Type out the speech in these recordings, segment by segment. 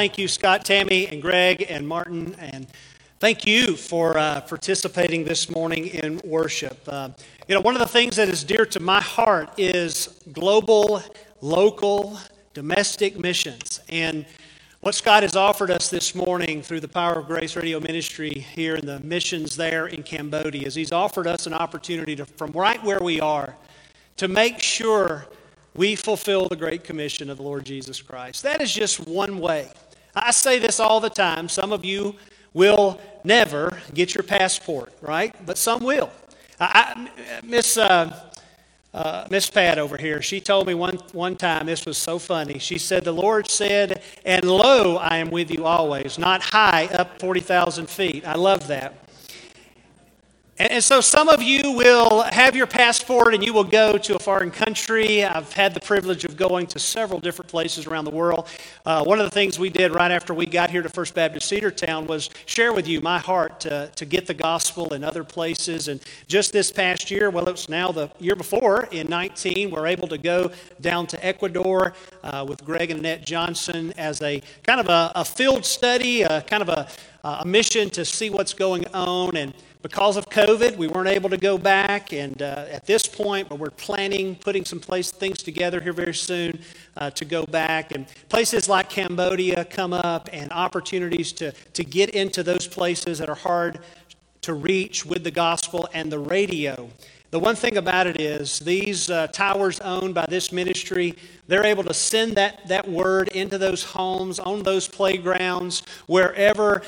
thank you, Scott, Tammy, and Greg, and Martin, and thank you for uh, participating this morning in worship. Uh, you know, one of the things that is dear to my heart is global, local, domestic missions. And what Scott has offered us this morning through the Power of Grace Radio Ministry here in the missions there in Cambodia is he's offered us an opportunity to, from right where we are, to make sure we fulfill the Great Commission of the Lord Jesus Christ. That is just one way. I say this all the time. Some of you will never get your passport, right? But some will. I, I, Miss uh, uh, Miss Pat over here, she told me one, one time, this was so funny. She said, The Lord said, And lo, I am with you always, not high up 40,000 feet. I love that. And, so some of you will have your passport and you will go to a foreign country. I've had the privilege of going to several different places around the world. Uh, one of the things we did right after we got here to First Baptist Cedartown was share with you my heart to, to get the gospel in other places. And just this past year, well, it was now the year before in 19, we're able to go down to Ecuador uh, with Greg and Annette Johnson as a kind of a, a field study, a, kind of a, a mission to see what's going on. And because of COVID, we weren't able to go back, and uh, at this point, but we're planning, putting some place, things together here very soon uh, to go back. And places like Cambodia come up, and opportunities to, to get into those places that are hard to reach with the gospel and the radio. The one thing about it is, these uh, towers owned by this ministry, they're able to send that, that word into those homes, on those playgrounds, wherever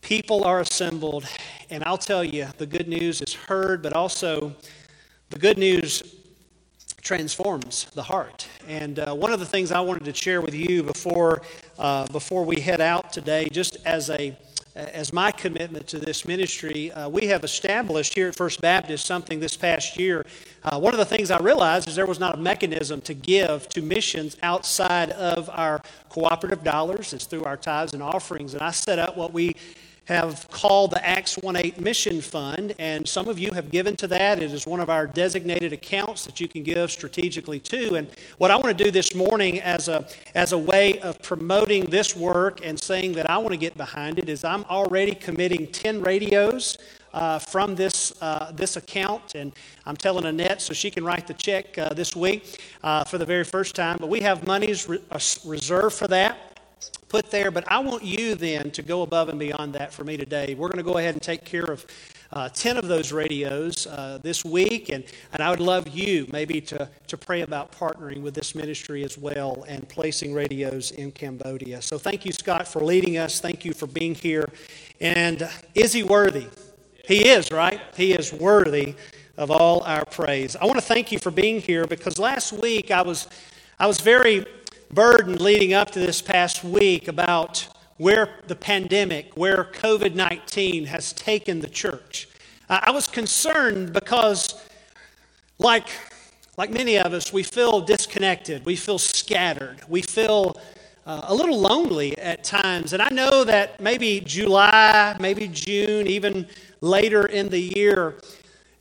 people are assembled. And I'll tell you, the good news is heard, but also the good news transforms the heart. And uh, one of the things I wanted to share with you before, uh, before we head out today, just as a as my commitment to this ministry, uh, we have established here at First Baptist something this past year. Uh, one of the things I realized is there was not a mechanism to give to missions outside of our cooperative dollars. It's through our tithes and offerings. And I set up what we have called the Acts 1-8 Mission Fund, and some of you have given to that. It is one of our designated accounts that you can give strategically to. And what I want to do this morning as a, as a way of promoting this work and saying that I want to get behind it is I'm already committing 10 radios uh, from this, uh, this account. And I'm telling Annette so she can write the check uh, this week uh, for the very first time. But we have monies re- uh, reserved for that put there. But I want you then to go above and beyond that for me today. We're going to go ahead and take care of uh, 10 of those radios uh, this week. And, and I would love you maybe to, to pray about partnering with this ministry as well and placing radios in Cambodia. So thank you, Scott, for leading us. Thank you for being here. And is he worthy? He is, right? He is worthy of all our praise. I want to thank you for being here because last week I was, I was very burden leading up to this past week about where the pandemic, where COVID 19 has taken the church. I was concerned because, like, like many of us, we feel disconnected, we feel scattered, we feel uh, a little lonely at times. And I know that maybe July, maybe June, even later in the year,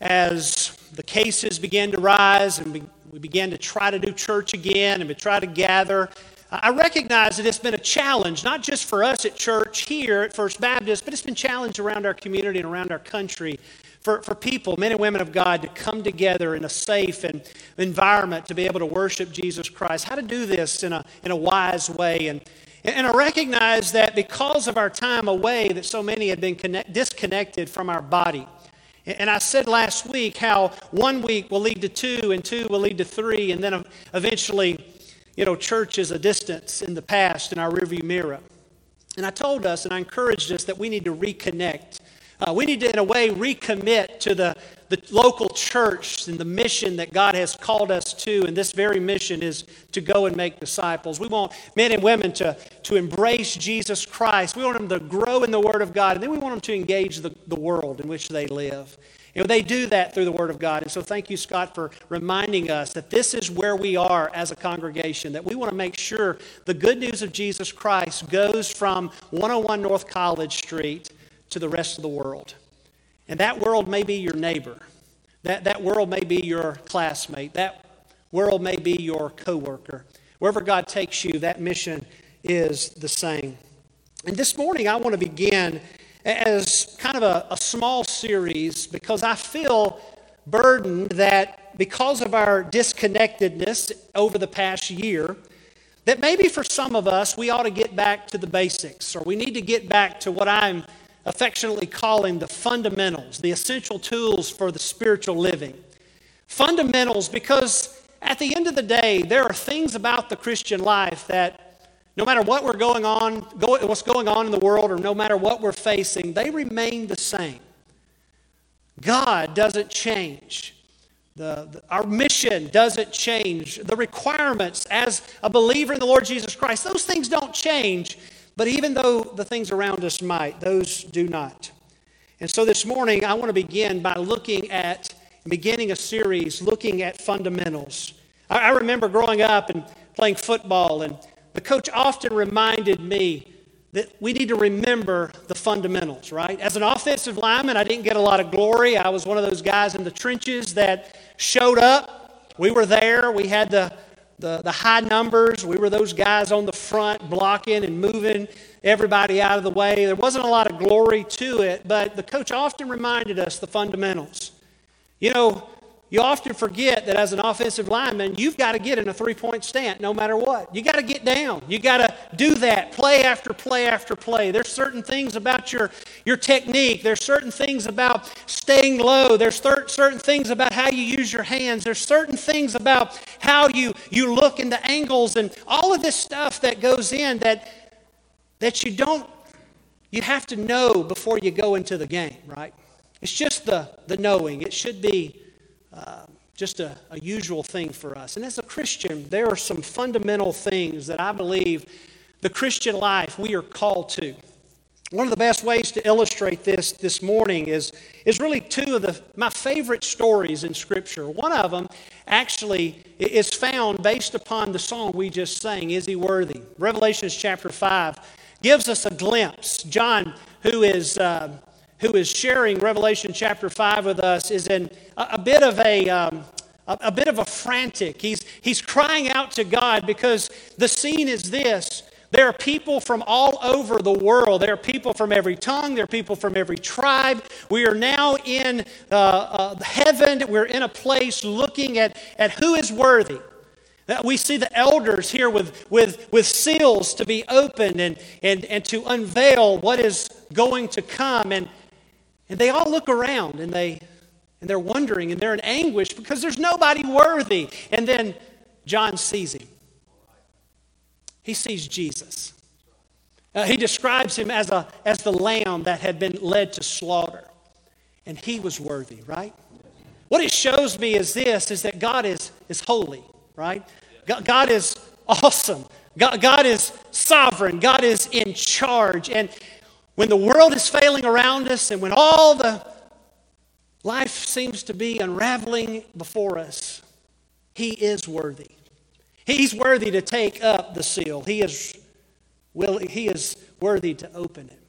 as the cases began to rise and we began to try to do church again and we try to gather. I recognize that it's been a challenge, not just for us at church here at First Baptist, but it's been challenged around our community and around our country for, for people, men and women of God, to come together in a safe and environment to be able to worship Jesus Christ. How to do this in a, in a wise way. And, and I recognize that because of our time away, that so many had been connect, disconnected from our body. And I said last week how one week will lead to two, and two will lead to three, and then eventually, you know, church is a distance in the past in our rearview mirror. And I told us and I encouraged us that we need to reconnect. Uh, we need to, in a way, recommit to the, the local church and the mission that God has called us to. And this very mission is to go and make disciples. We want men and women to, to embrace Jesus Christ. We want them to grow in the Word of God. And then we want them to engage the, the world in which they live. And they do that through the Word of God. And so thank you, Scott, for reminding us that this is where we are as a congregation, that we want to make sure the good news of Jesus Christ goes from 101 North College Street to the rest of the world. And that world may be your neighbor. That, that world may be your classmate. That world may be your coworker. Wherever God takes you, that mission is the same. And this morning, I want to begin as kind of a, a small series because I feel burdened that because of our disconnectedness over the past year, that maybe for some of us, we ought to get back to the basics, or we need to get back to what I'm affectionately calling the fundamentals, the essential tools for the spiritual living. Fundamentals, because at the end of the day, there are things about the Christian life that no matter what we're going on, what's going on in the world, or no matter what we're facing, they remain the same. God doesn't change. The, the, our mission doesn't change. The requirements as a believer in the Lord Jesus Christ, those things don't change. But even though the things around us might, those do not. And so this morning, I want to begin by looking at, beginning a series looking at fundamentals. I, I remember growing up and playing football, and the coach often reminded me that we need to remember the fundamentals, right? As an offensive lineman, I didn't get a lot of glory. I was one of those guys in the trenches that showed up. We were there. We had the, the, the high numbers. We were those guys on the front blocking and moving everybody out of the way. There wasn't a lot of glory to it, but the coach often reminded us the fundamentals. You know, you often forget that as an offensive lineman, you've got to get in a three point stance no matter what. You got to get down. You got to do that play after play after play. There's certain things about your, your technique. There's certain things about staying low. There's thir- certain things about how you use your hands. There's certain things about how you, you look into angles and all of this stuff that goes in that, that you don't, you have to know before you go into the game, right? It's just the, the knowing. It should be just a, a usual thing for us. And as a Christian, there are some fundamental things that I believe the Christian life we are called to. One of the best ways to illustrate this this morning is, is really two of the, my favorite stories in Scripture. One of them actually is found based upon the song we just sang, Is He Worthy? Revelations chapter 5 gives us a glimpse. John, who is uh, who is sharing Revelation chapter 5 with us, is in a, a bit of a. Um, a, bit of a frantic. He's, he's crying out to God because the scene is this there are people from all over the world. There are people from every tongue. There are people from every tribe. We are now in uh, uh, heaven. We're in a place looking at, at who is worthy. We see the elders here with, with, with seals to be opened and, and, and to unveil what is going to come. And, and they all look around and they and they're wondering and they're in anguish because there's nobody worthy. And then John sees him. He sees Jesus. Uh, he describes him as, a, as the lamb that had been led to slaughter. And he was worthy, right? What it shows me is this is that God is, is holy, right? God, God is awesome. God, God is sovereign. God is in charge. And when the world is failing around us and when all the life seems to be unraveling before us, He is worthy. He's worthy to take up the seal. He is, will, he is worthy to open it.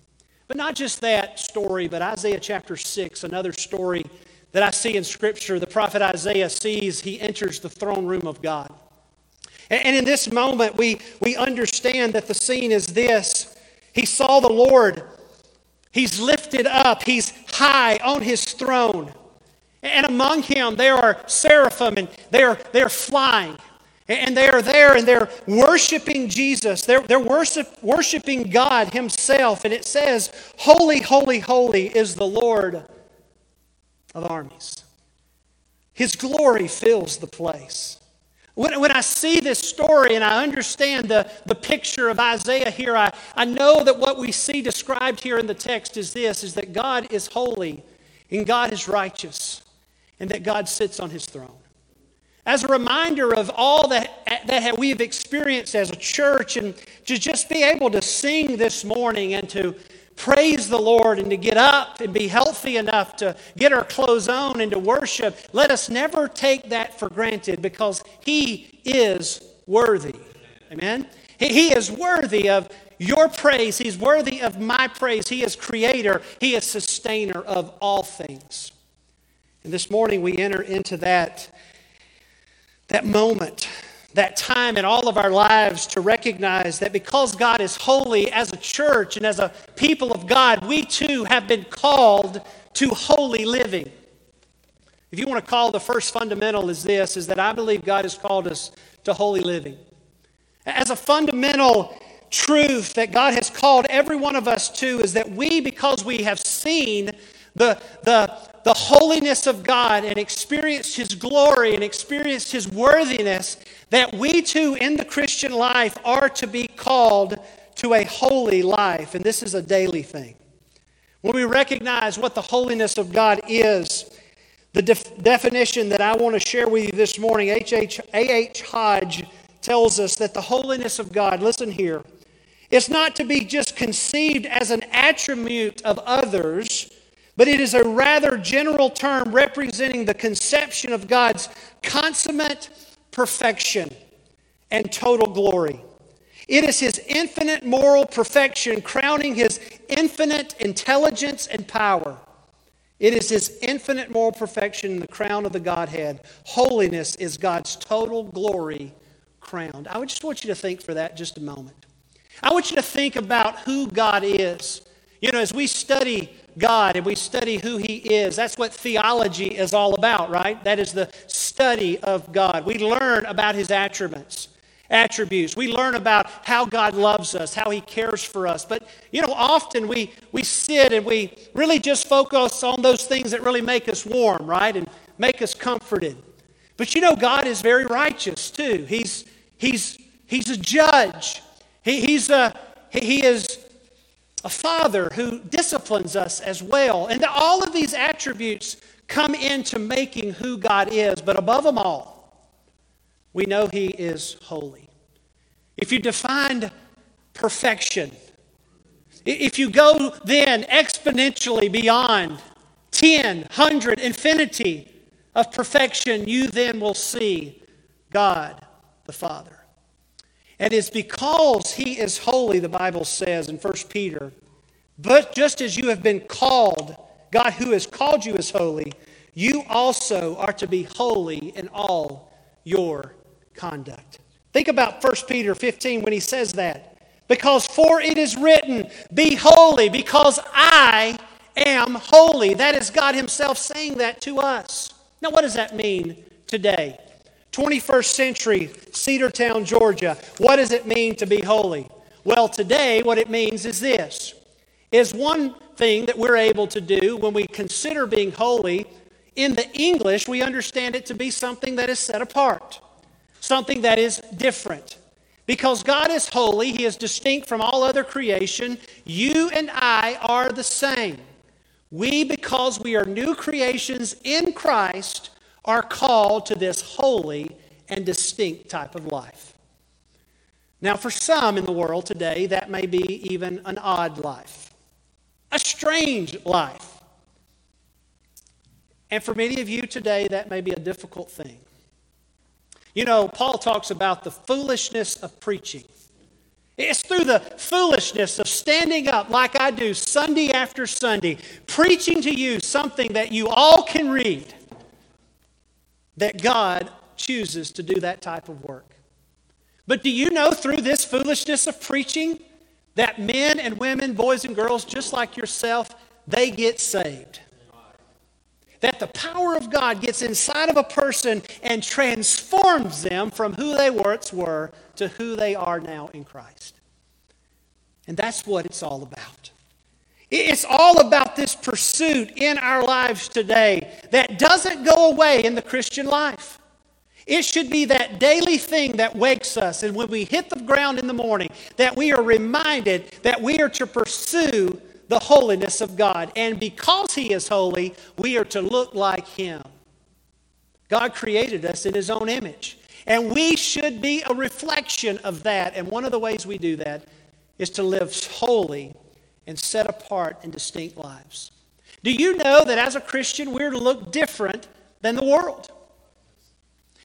But not just that story, but Isaiah chapter 6, another story that I see in Scripture. The prophet Isaiah sees he enters the throne room of God. And in this moment, we, we understand that the scene is this. He saw the Lord He's lifted up, he's high on his throne. And among him there are seraphim and they're, they're flying. And they are there and they're worshiping Jesus. They're, they're worship, worshiping God Himself. And it says, Holy, holy, holy is the Lord of armies. His glory fills the place. When, when I see this story and I understand the, the picture of Isaiah here, I, I know that what we see described here in the text is this is that God is holy and God is righteous and that God sits on his throne. As a reminder of all that, that we have experienced as a church, and to just be able to sing this morning and to praise the Lord and to get up and be healthy enough to get our clothes on and to worship, let us never take that for granted because He is worthy. Amen? He is worthy of your praise. He's worthy of my praise. He is creator, He is sustainer of all things. And this morning we enter into that, that moment that time in all of our lives to recognize that because God is holy as a church and as a people of God, we too have been called to holy living. If you want to call the first fundamental is this is that I believe God has called us to holy living. As a fundamental truth that God has called every one of us to is that we because we have seen the the the holiness of God and experienced his glory and experienced his worthiness that we too in the Christian life are to be called to a holy life and this is a daily thing. When we recognize what the holiness of God is, the def- definition that I want to share with you this morning. A.H. Hodge tells us that the holiness of God, listen here, it's not to be just conceived as an attribute of others, but it is a rather general term representing the conception of God's consummate perfection and total glory. It is his infinite moral perfection crowning his infinite intelligence and power. It is his infinite moral perfection in the crown of the Godhead. Holiness is God's total glory crowned. I would just want you to think for that just a moment. I want you to think about who God is. You know, as we study God and we study who He is, that's what theology is all about, right? That is the study of God. We learn about His attributes attributes. We learn about how God loves us, how He cares for us. But, you know, often we, we sit and we really just focus on those things that really make us warm, right? And make us comforted. But, you know, God is very righteous too. He's, he's, he's a judge, he, he's a, he is a father who disciplines us as well. And all of these attributes come into making who God is. But above them all, we know He is holy. If you define perfection, if you go then exponentially beyond 10, 100, infinity of perfection, you then will see God the Father. And it's because He is holy, the Bible says in 1 Peter, but just as you have been called, God who has called you is holy, you also are to be holy in all your conduct. Think about 1 Peter 15 when he says that. Because for it is written, Be holy, because I am holy. That is God Himself saying that to us. Now, what does that mean today? 21st century, Cedartown, Georgia. What does it mean to be holy? Well, today, what it means is this is one thing that we're able to do when we consider being holy. In the English, we understand it to be something that is set apart something that is different. Because God is holy, He is distinct from all other creation. You and I are the same. We, because we are new creations in Christ, are called to this holy and distinct type of life. Now, for some in the world today, that may be even an odd life, a strange life. And for many of you today, that may be a difficult thing. You know, Paul talks about the foolishness of preaching. It's through the foolishness of standing up like I do Sunday after Sunday, preaching to you something that you all can read, that God chooses to do that type of work. But do you know through this foolishness of preaching that men and women, boys and girls, just like yourself, they get saved? that the power of God gets inside of a person and transforms them from who they once were to who they are now in Christ. And that's what it's all about. It's all about this pursuit in our lives today that doesn't go away in the Christian life. It should be that daily thing that wakes us, and when we hit the ground in the morning, that we are reminded that we are to pursue the holiness of God. And because He is holy, we are to look like Him. God created us in His own image. And we should be a reflection of that. And one of the ways we do that is to live holy and set apart in distinct lives. Do you know that as a Christian, we're to look different than the world?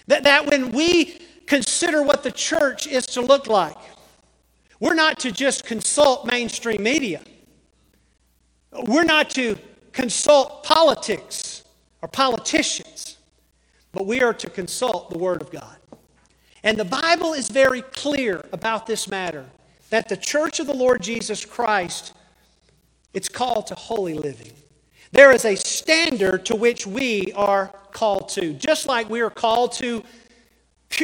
That, that when we consider what the church is to look like, we're not to just consult mainstream media. We're not to consult politics or politicians, but we are to consult the Word of God. And the Bible is very clear about this matter that the church of the Lord Jesus Christ it's called to holy living. There is a standard to which we are called to, just like we are called to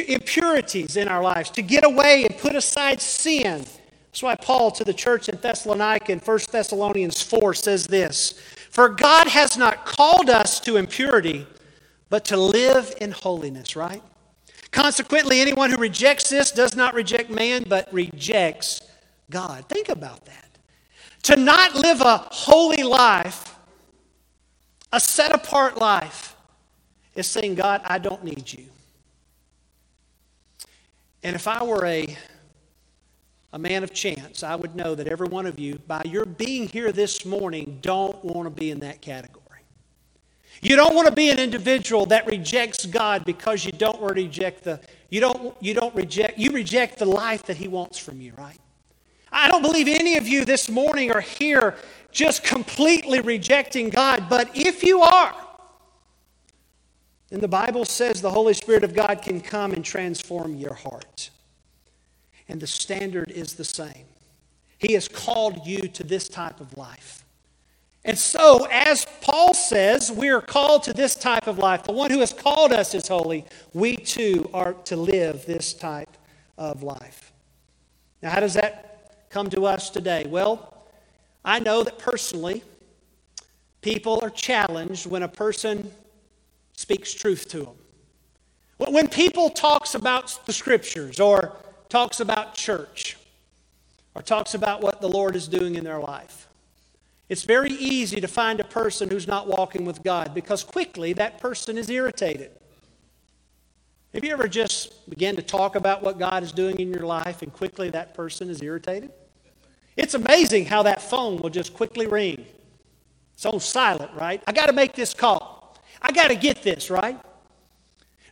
impurities in our lives, to get away and put aside sin. That's why Paul to the church in Thessalonica in 1 Thessalonians 4 says this For God has not called us to impurity, but to live in holiness, right? Consequently, anyone who rejects this does not reject man, but rejects God. Think about that. To not live a holy life, a set apart life, is saying, God, I don't need you. And if I were a, a man of chance, I would know that every one of you, by your being here this morning, don't want to be in that category. You don't want to be an individual that rejects God because you don't reject the you don't you don't reject you reject the life that he wants from you, right? I don't believe any of you this morning are here just completely rejecting God, but if you are, then the Bible says the Holy Spirit of God can come and transform your heart. And the standard is the same. He has called you to this type of life. And so, as Paul says, we are called to this type of life. The one who has called us is holy. We too are to live this type of life. Now, how does that come to us today? Well, I know that personally, people are challenged when a person speaks truth to them. When people talks about the scriptures or talks about church or talks about what the Lord is doing in their life, it's very easy to find a person who's not walking with God because quickly that person is irritated. Have you ever just began to talk about what God is doing in your life and quickly that person is irritated? It's amazing how that phone will just quickly ring. It's on silent, right? I got to make this call. I got to get this, right?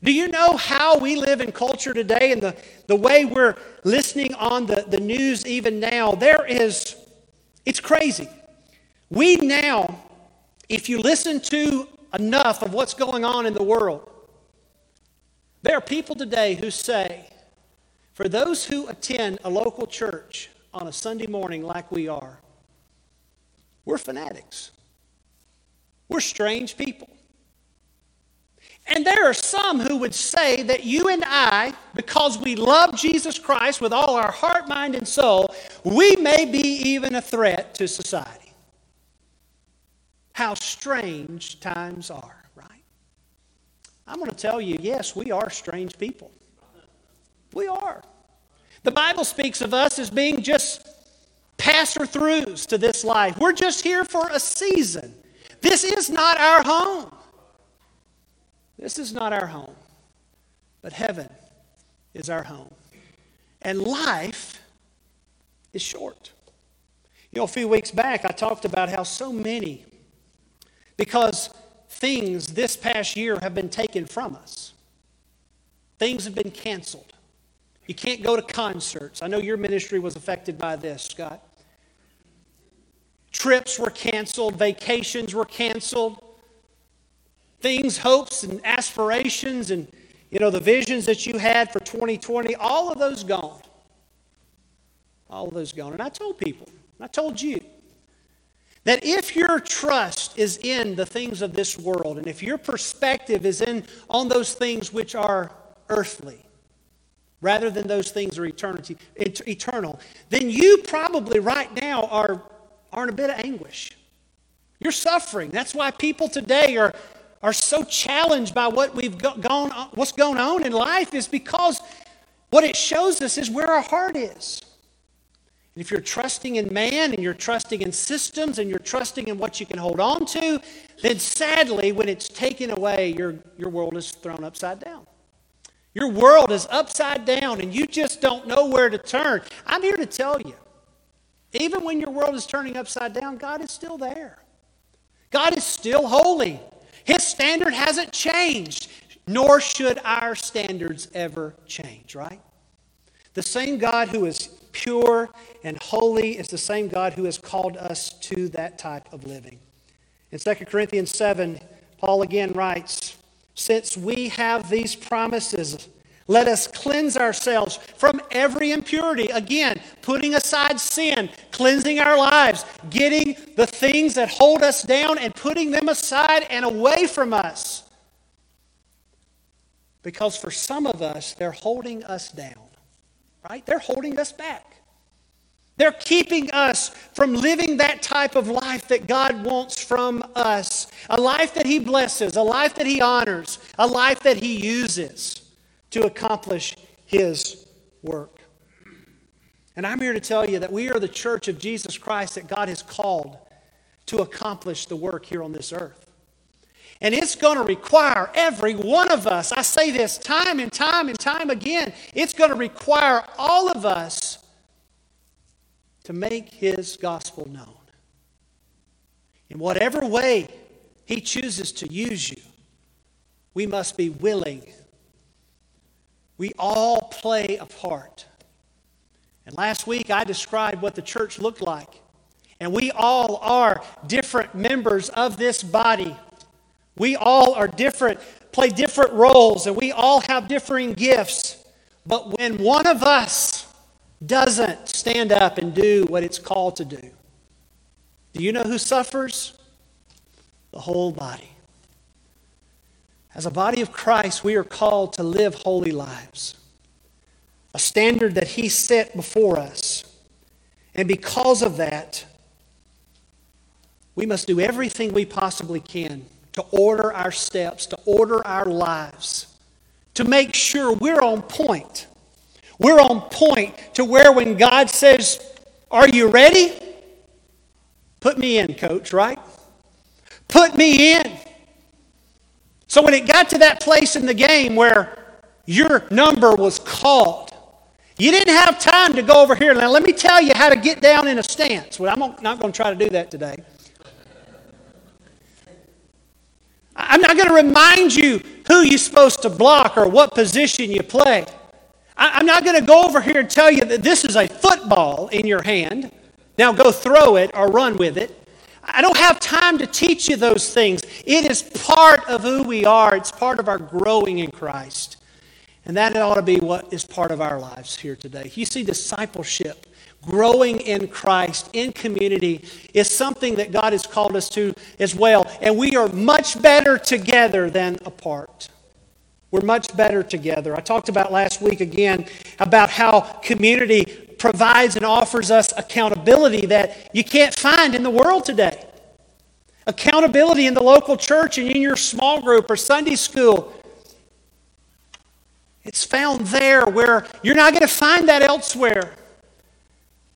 Do you know how we live in culture today and the, the way we're listening on the, the news even now? There is, it's crazy. We now, if you listen to enough of what's going on in the world, there are people today who say, for those who attend a local church, on a Sunday morning like we are, we're fanatics. We're strange people. And there are some who would say that you and I, because we love Jesus Christ with all our heart, mind, and soul, we may be even a threat to society. How strange times are, right? I'm going to tell you yes, we are strange people. We are. The Bible speaks of us as being just passer throughs to this life. We're just here for a season. This is not our home. This is not our home. But heaven is our home. And life is short. You know, a few weeks back, I talked about how so many, because things this past year have been taken from us, things have been canceled. You can't go to concerts. I know your ministry was affected by this, Scott. Trips were canceled, vacations were canceled. Things, hopes, and aspirations, and you know, the visions that you had for 2020, all of those gone. All of those gone. And I told people, I told you, that if your trust is in the things of this world, and if your perspective is in on those things which are earthly, rather than those things are eternity, eternal, then you probably right now are, are in a bit of anguish. You're suffering. That's why people today are, are so challenged by what we've gone, what's going on in life is because what it shows us is where our heart is. And if you're trusting in man and you're trusting in systems and you're trusting in what you can hold on to, then sadly, when it's taken away, your, your world is thrown upside down. Your world is upside down and you just don't know where to turn. I'm here to tell you, even when your world is turning upside down, God is still there. God is still holy. His standard hasn't changed, nor should our standards ever change, right? The same God who is pure and holy is the same God who has called us to that type of living. In 2 Corinthians 7, Paul again writes, since we have these promises, Let us cleanse ourselves from every impurity. Again, putting aside sin, cleansing our lives, getting the things that hold us down and putting them aside and away from us. Because for some of us, they're holding us down, right? They're holding us back. They're keeping us from living that type of life that God wants from us a life that He blesses, a life that He honors, a life that He uses to accomplish His work. And I'm here to tell you that we are the church of Jesus Christ that God has called to accomplish the work here on this earth. And it's going to require every one of us, I say this time and time and time again, it's going to require all of us to make his gospel known. In whatever way he chooses to use you, we must be willing. We all play a part. And last week I described what the church looked like. And we all are different members of this body. We all are different, play different roles, and we all have differing gifts. But when one of us doesn't stand up and do what it's called to do, do you know who suffers? The whole body. As a body of Christ, we are called to live holy lives, a standard that He set before us. And because of that, we must do everything we possibly can to order our steps, to order our lives, to make sure we're on point we're on point to where when God says, Are you ready? Put me in, coach, right? Put me in. So when it got to that place in the game where your number was called, you didn't have time to go over here. Now, let me tell you how to get down in a stance. Well, I'm not going to try to do that today. I'm not going to remind you who you're supposed to block or what position you play. I'm not going to go over here and tell you that this is a football in your hand. Now go throw it or run with it. I don't have time to teach you those things. It is part of who we are, it's part of our growing in Christ. And that ought to be what is part of our lives here today. You see, discipleship, growing in Christ, in community, is something that God has called us to as well. And we are much better together than apart. We're much better together. I talked about last week again about how community provides and offers us accountability that you can't find in the world today. Accountability in the local church and in your small group or Sunday school. It's found there where you're not going to find that elsewhere.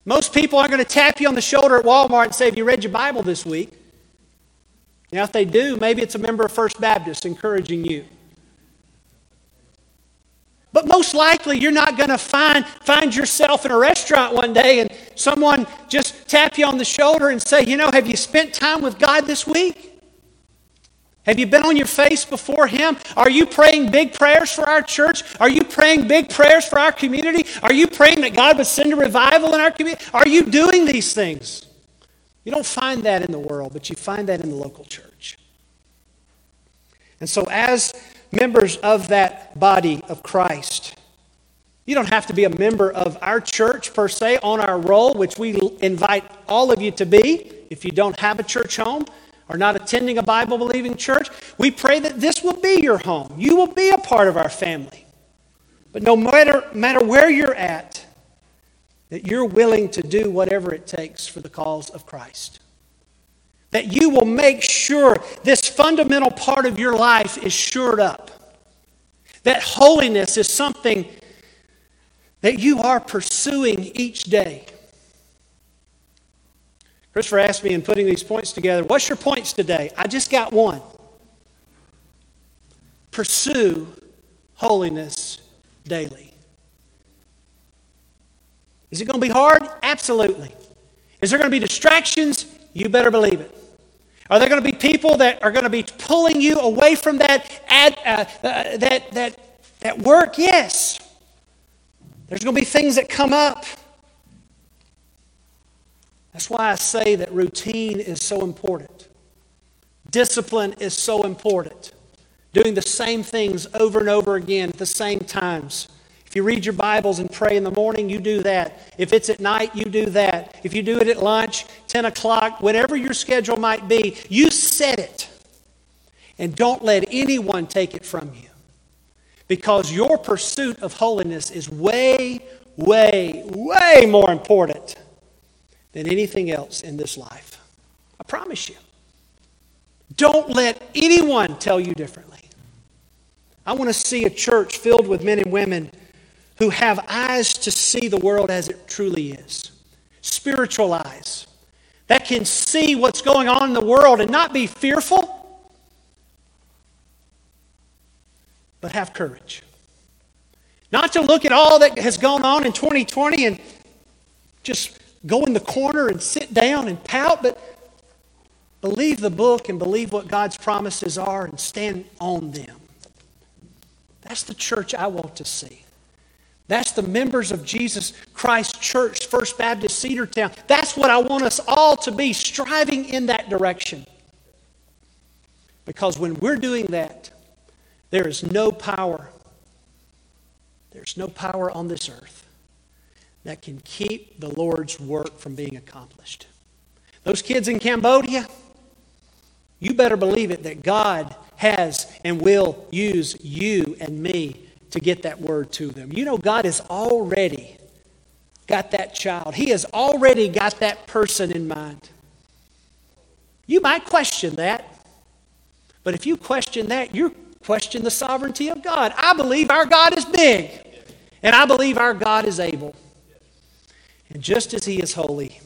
Most people aren't going to tap you on the shoulder at Walmart and say, Have you read your Bible this week? Now, if they do, maybe it's a member of First Baptist encouraging you. But most likely, you're not going to find, find yourself in a restaurant one day and someone just tap you on the shoulder and say, You know, have you spent time with God this week? Have you been on your face before Him? Are you praying big prayers for our church? Are you praying big prayers for our community? Are you praying that God would send a revival in our community? Are you doing these things? You don't find that in the world, but you find that in the local church. And so, as members of that body of Christ. You don't have to be a member of our church per se on our roll, which we invite all of you to be if you don't have a church home or not attending a Bible believing church. We pray that this will be your home. You will be a part of our family. But no matter, matter where you're at, that you're willing to do whatever it takes for the cause of Christ that you will make sure this fundamental part of your life is shored up. That holiness is something that you are pursuing each day. Christopher asked me in putting these points together, What's your points today? I just got one. Pursue holiness daily. Is it going to be hard? Absolutely. Is there going to be distractions? You better believe it. Are there going to be people that are going to be pulling you away from that, ad, uh, uh, that, that, that work? Yes. There's going to be things that come up. That's why I say that routine is so important. Discipline is so important. doing the same things over and over again at the same times. If you read your Bibles and pray in the morning, you do that. If it's at night, you do that. If you do it at lunch, 10 o'clock, whatever your schedule might be, you set it. And don't let anyone take it from you. Because your pursuit of holiness is way, way, way more important than anything else in this life. I promise you. Don't let anyone tell you differently. I want to see a church filled with men and women who have eyes to see the world as it truly is spiritual eyes that can see what's going on in the world and not be fearful, but have courage. Not to look at all that has gone on in 2020 and just go in the corner and sit down and pout, but believe the book and believe what God's promises are and stand on them. That's the church I want to see. That's the members of Jesus Christ Church, First Baptist Cedartown. That's what I want us all to be, striving in that direction. Because when we're doing that, there is no power, there's no power on this earth that can keep the Lord's work from being accomplished. Those kids in Cambodia, you better believe it that God has and will use you and me to get that word to them. You know, God has already got that child, He has already got that person in mind. You might question that, but if you question that, you question the sovereignty of God. I believe our God is big, and I believe our God is able. And just as He is holy,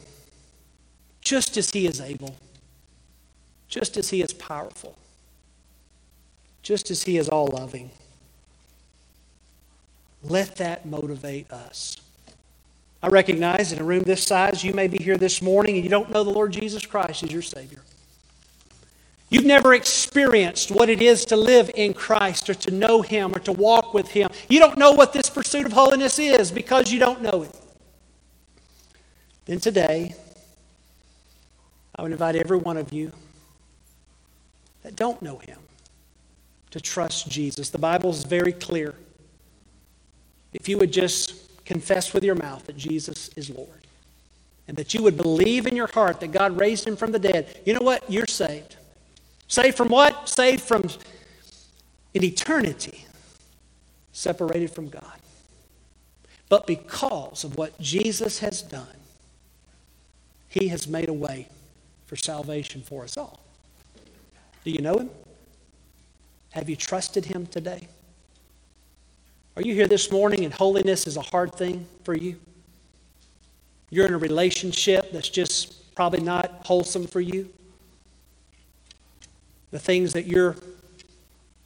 just as He is able, just as He is powerful, just as He is all loving. Let that motivate us. I recognize in a room this size, you may be here this morning and you don't know the Lord Jesus Christ as your Savior. You've never experienced what it is to live in Christ or to know Him or to walk with Him. You don't know what this pursuit of holiness is because you don't know it. Then today, I would invite every one of you that don't know Him to trust Jesus. The Bible is very clear. If you would just confess with your mouth that Jesus is Lord and that you would believe in your heart that God raised him from the dead, you know what? You're saved. Saved from what? Saved from an eternity separated from God. But because of what Jesus has done, he has made a way for salvation for us all. Do you know him? Have you trusted him today? Are you here this morning and holiness is a hard thing for you? You're in a relationship that's just probably not wholesome for you. The things that you're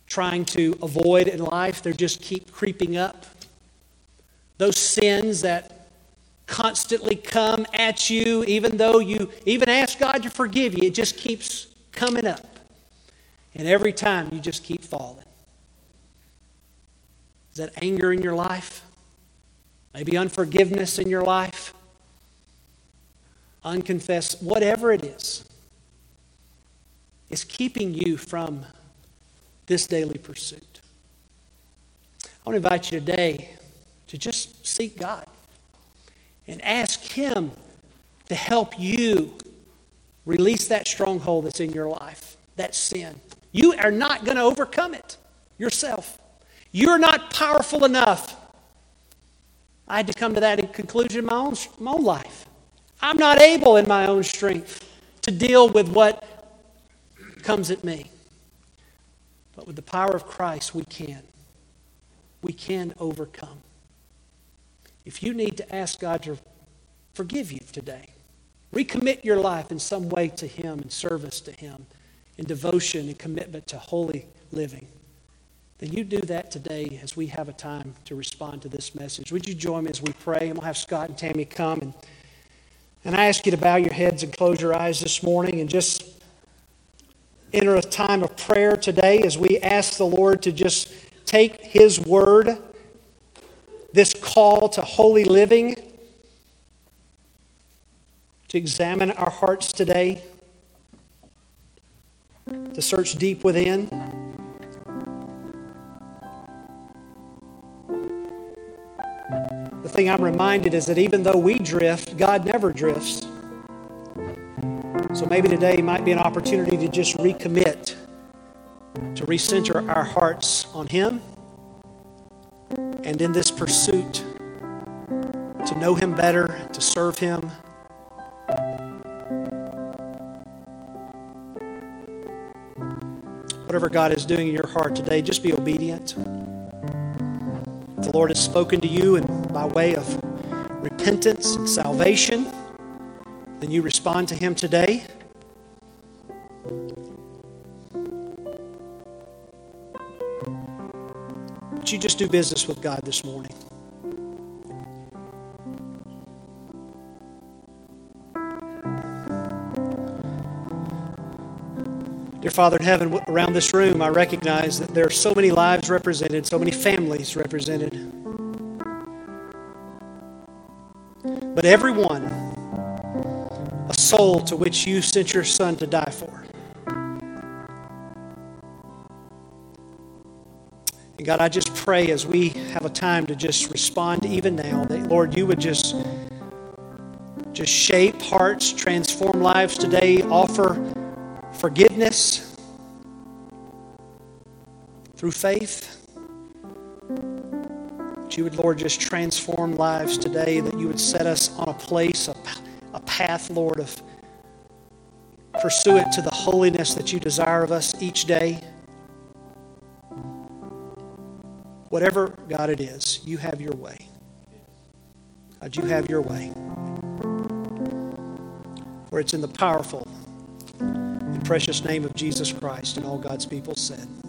trying to avoid in life, they just keep creeping up. Those sins that constantly come at you, even though you even ask God to forgive you, it just keeps coming up. And every time you just keep falling. Is that anger in your life? Maybe unforgiveness in your life? Unconfessed, whatever it is, is keeping you from this daily pursuit. I want to invite you today to just seek God and ask Him to help you release that stronghold that's in your life, that sin. You are not going to overcome it yourself. You're not powerful enough. I had to come to that conclusion in my own, my own life. I'm not able in my own strength to deal with what comes at me. But with the power of Christ, we can. We can overcome. If you need to ask God to forgive you today, recommit your life in some way to Him in service to Him in devotion and commitment to holy living, then you do that today as we have a time to respond to this message. Would you join me as we pray? And we'll have Scott and Tammy come. And, and I ask you to bow your heads and close your eyes this morning and just enter a time of prayer today as we ask the Lord to just take His word, this call to holy living, to examine our hearts today to search deep within. Thing I'm reminded is that even though we drift, God never drifts. So maybe today might be an opportunity to just recommit, to recenter our hearts on Him, and in this pursuit to know Him better, to serve Him. Whatever God is doing in your heart today, just be obedient. The Lord has spoken to you and by way of repentance and salvation, then you respond to Him today. But you just do business with God this morning. Dear Father in heaven, around this room, I recognize that there are so many lives represented, so many families represented. But everyone, a soul to which you sent your Son to die for. And God, I just pray as we have a time to just respond even now that, Lord, you would just, just shape hearts, transform lives today, offer forgiveness through faith. That you would, Lord, just transform lives today, that you would set us on a place, a, a path, Lord, of pursuant to the holiness that you desire of us each day. Whatever, God, it is, you have your way. God, you have your way. For it's in the powerful precious name of Jesus Christ. And all God's people said.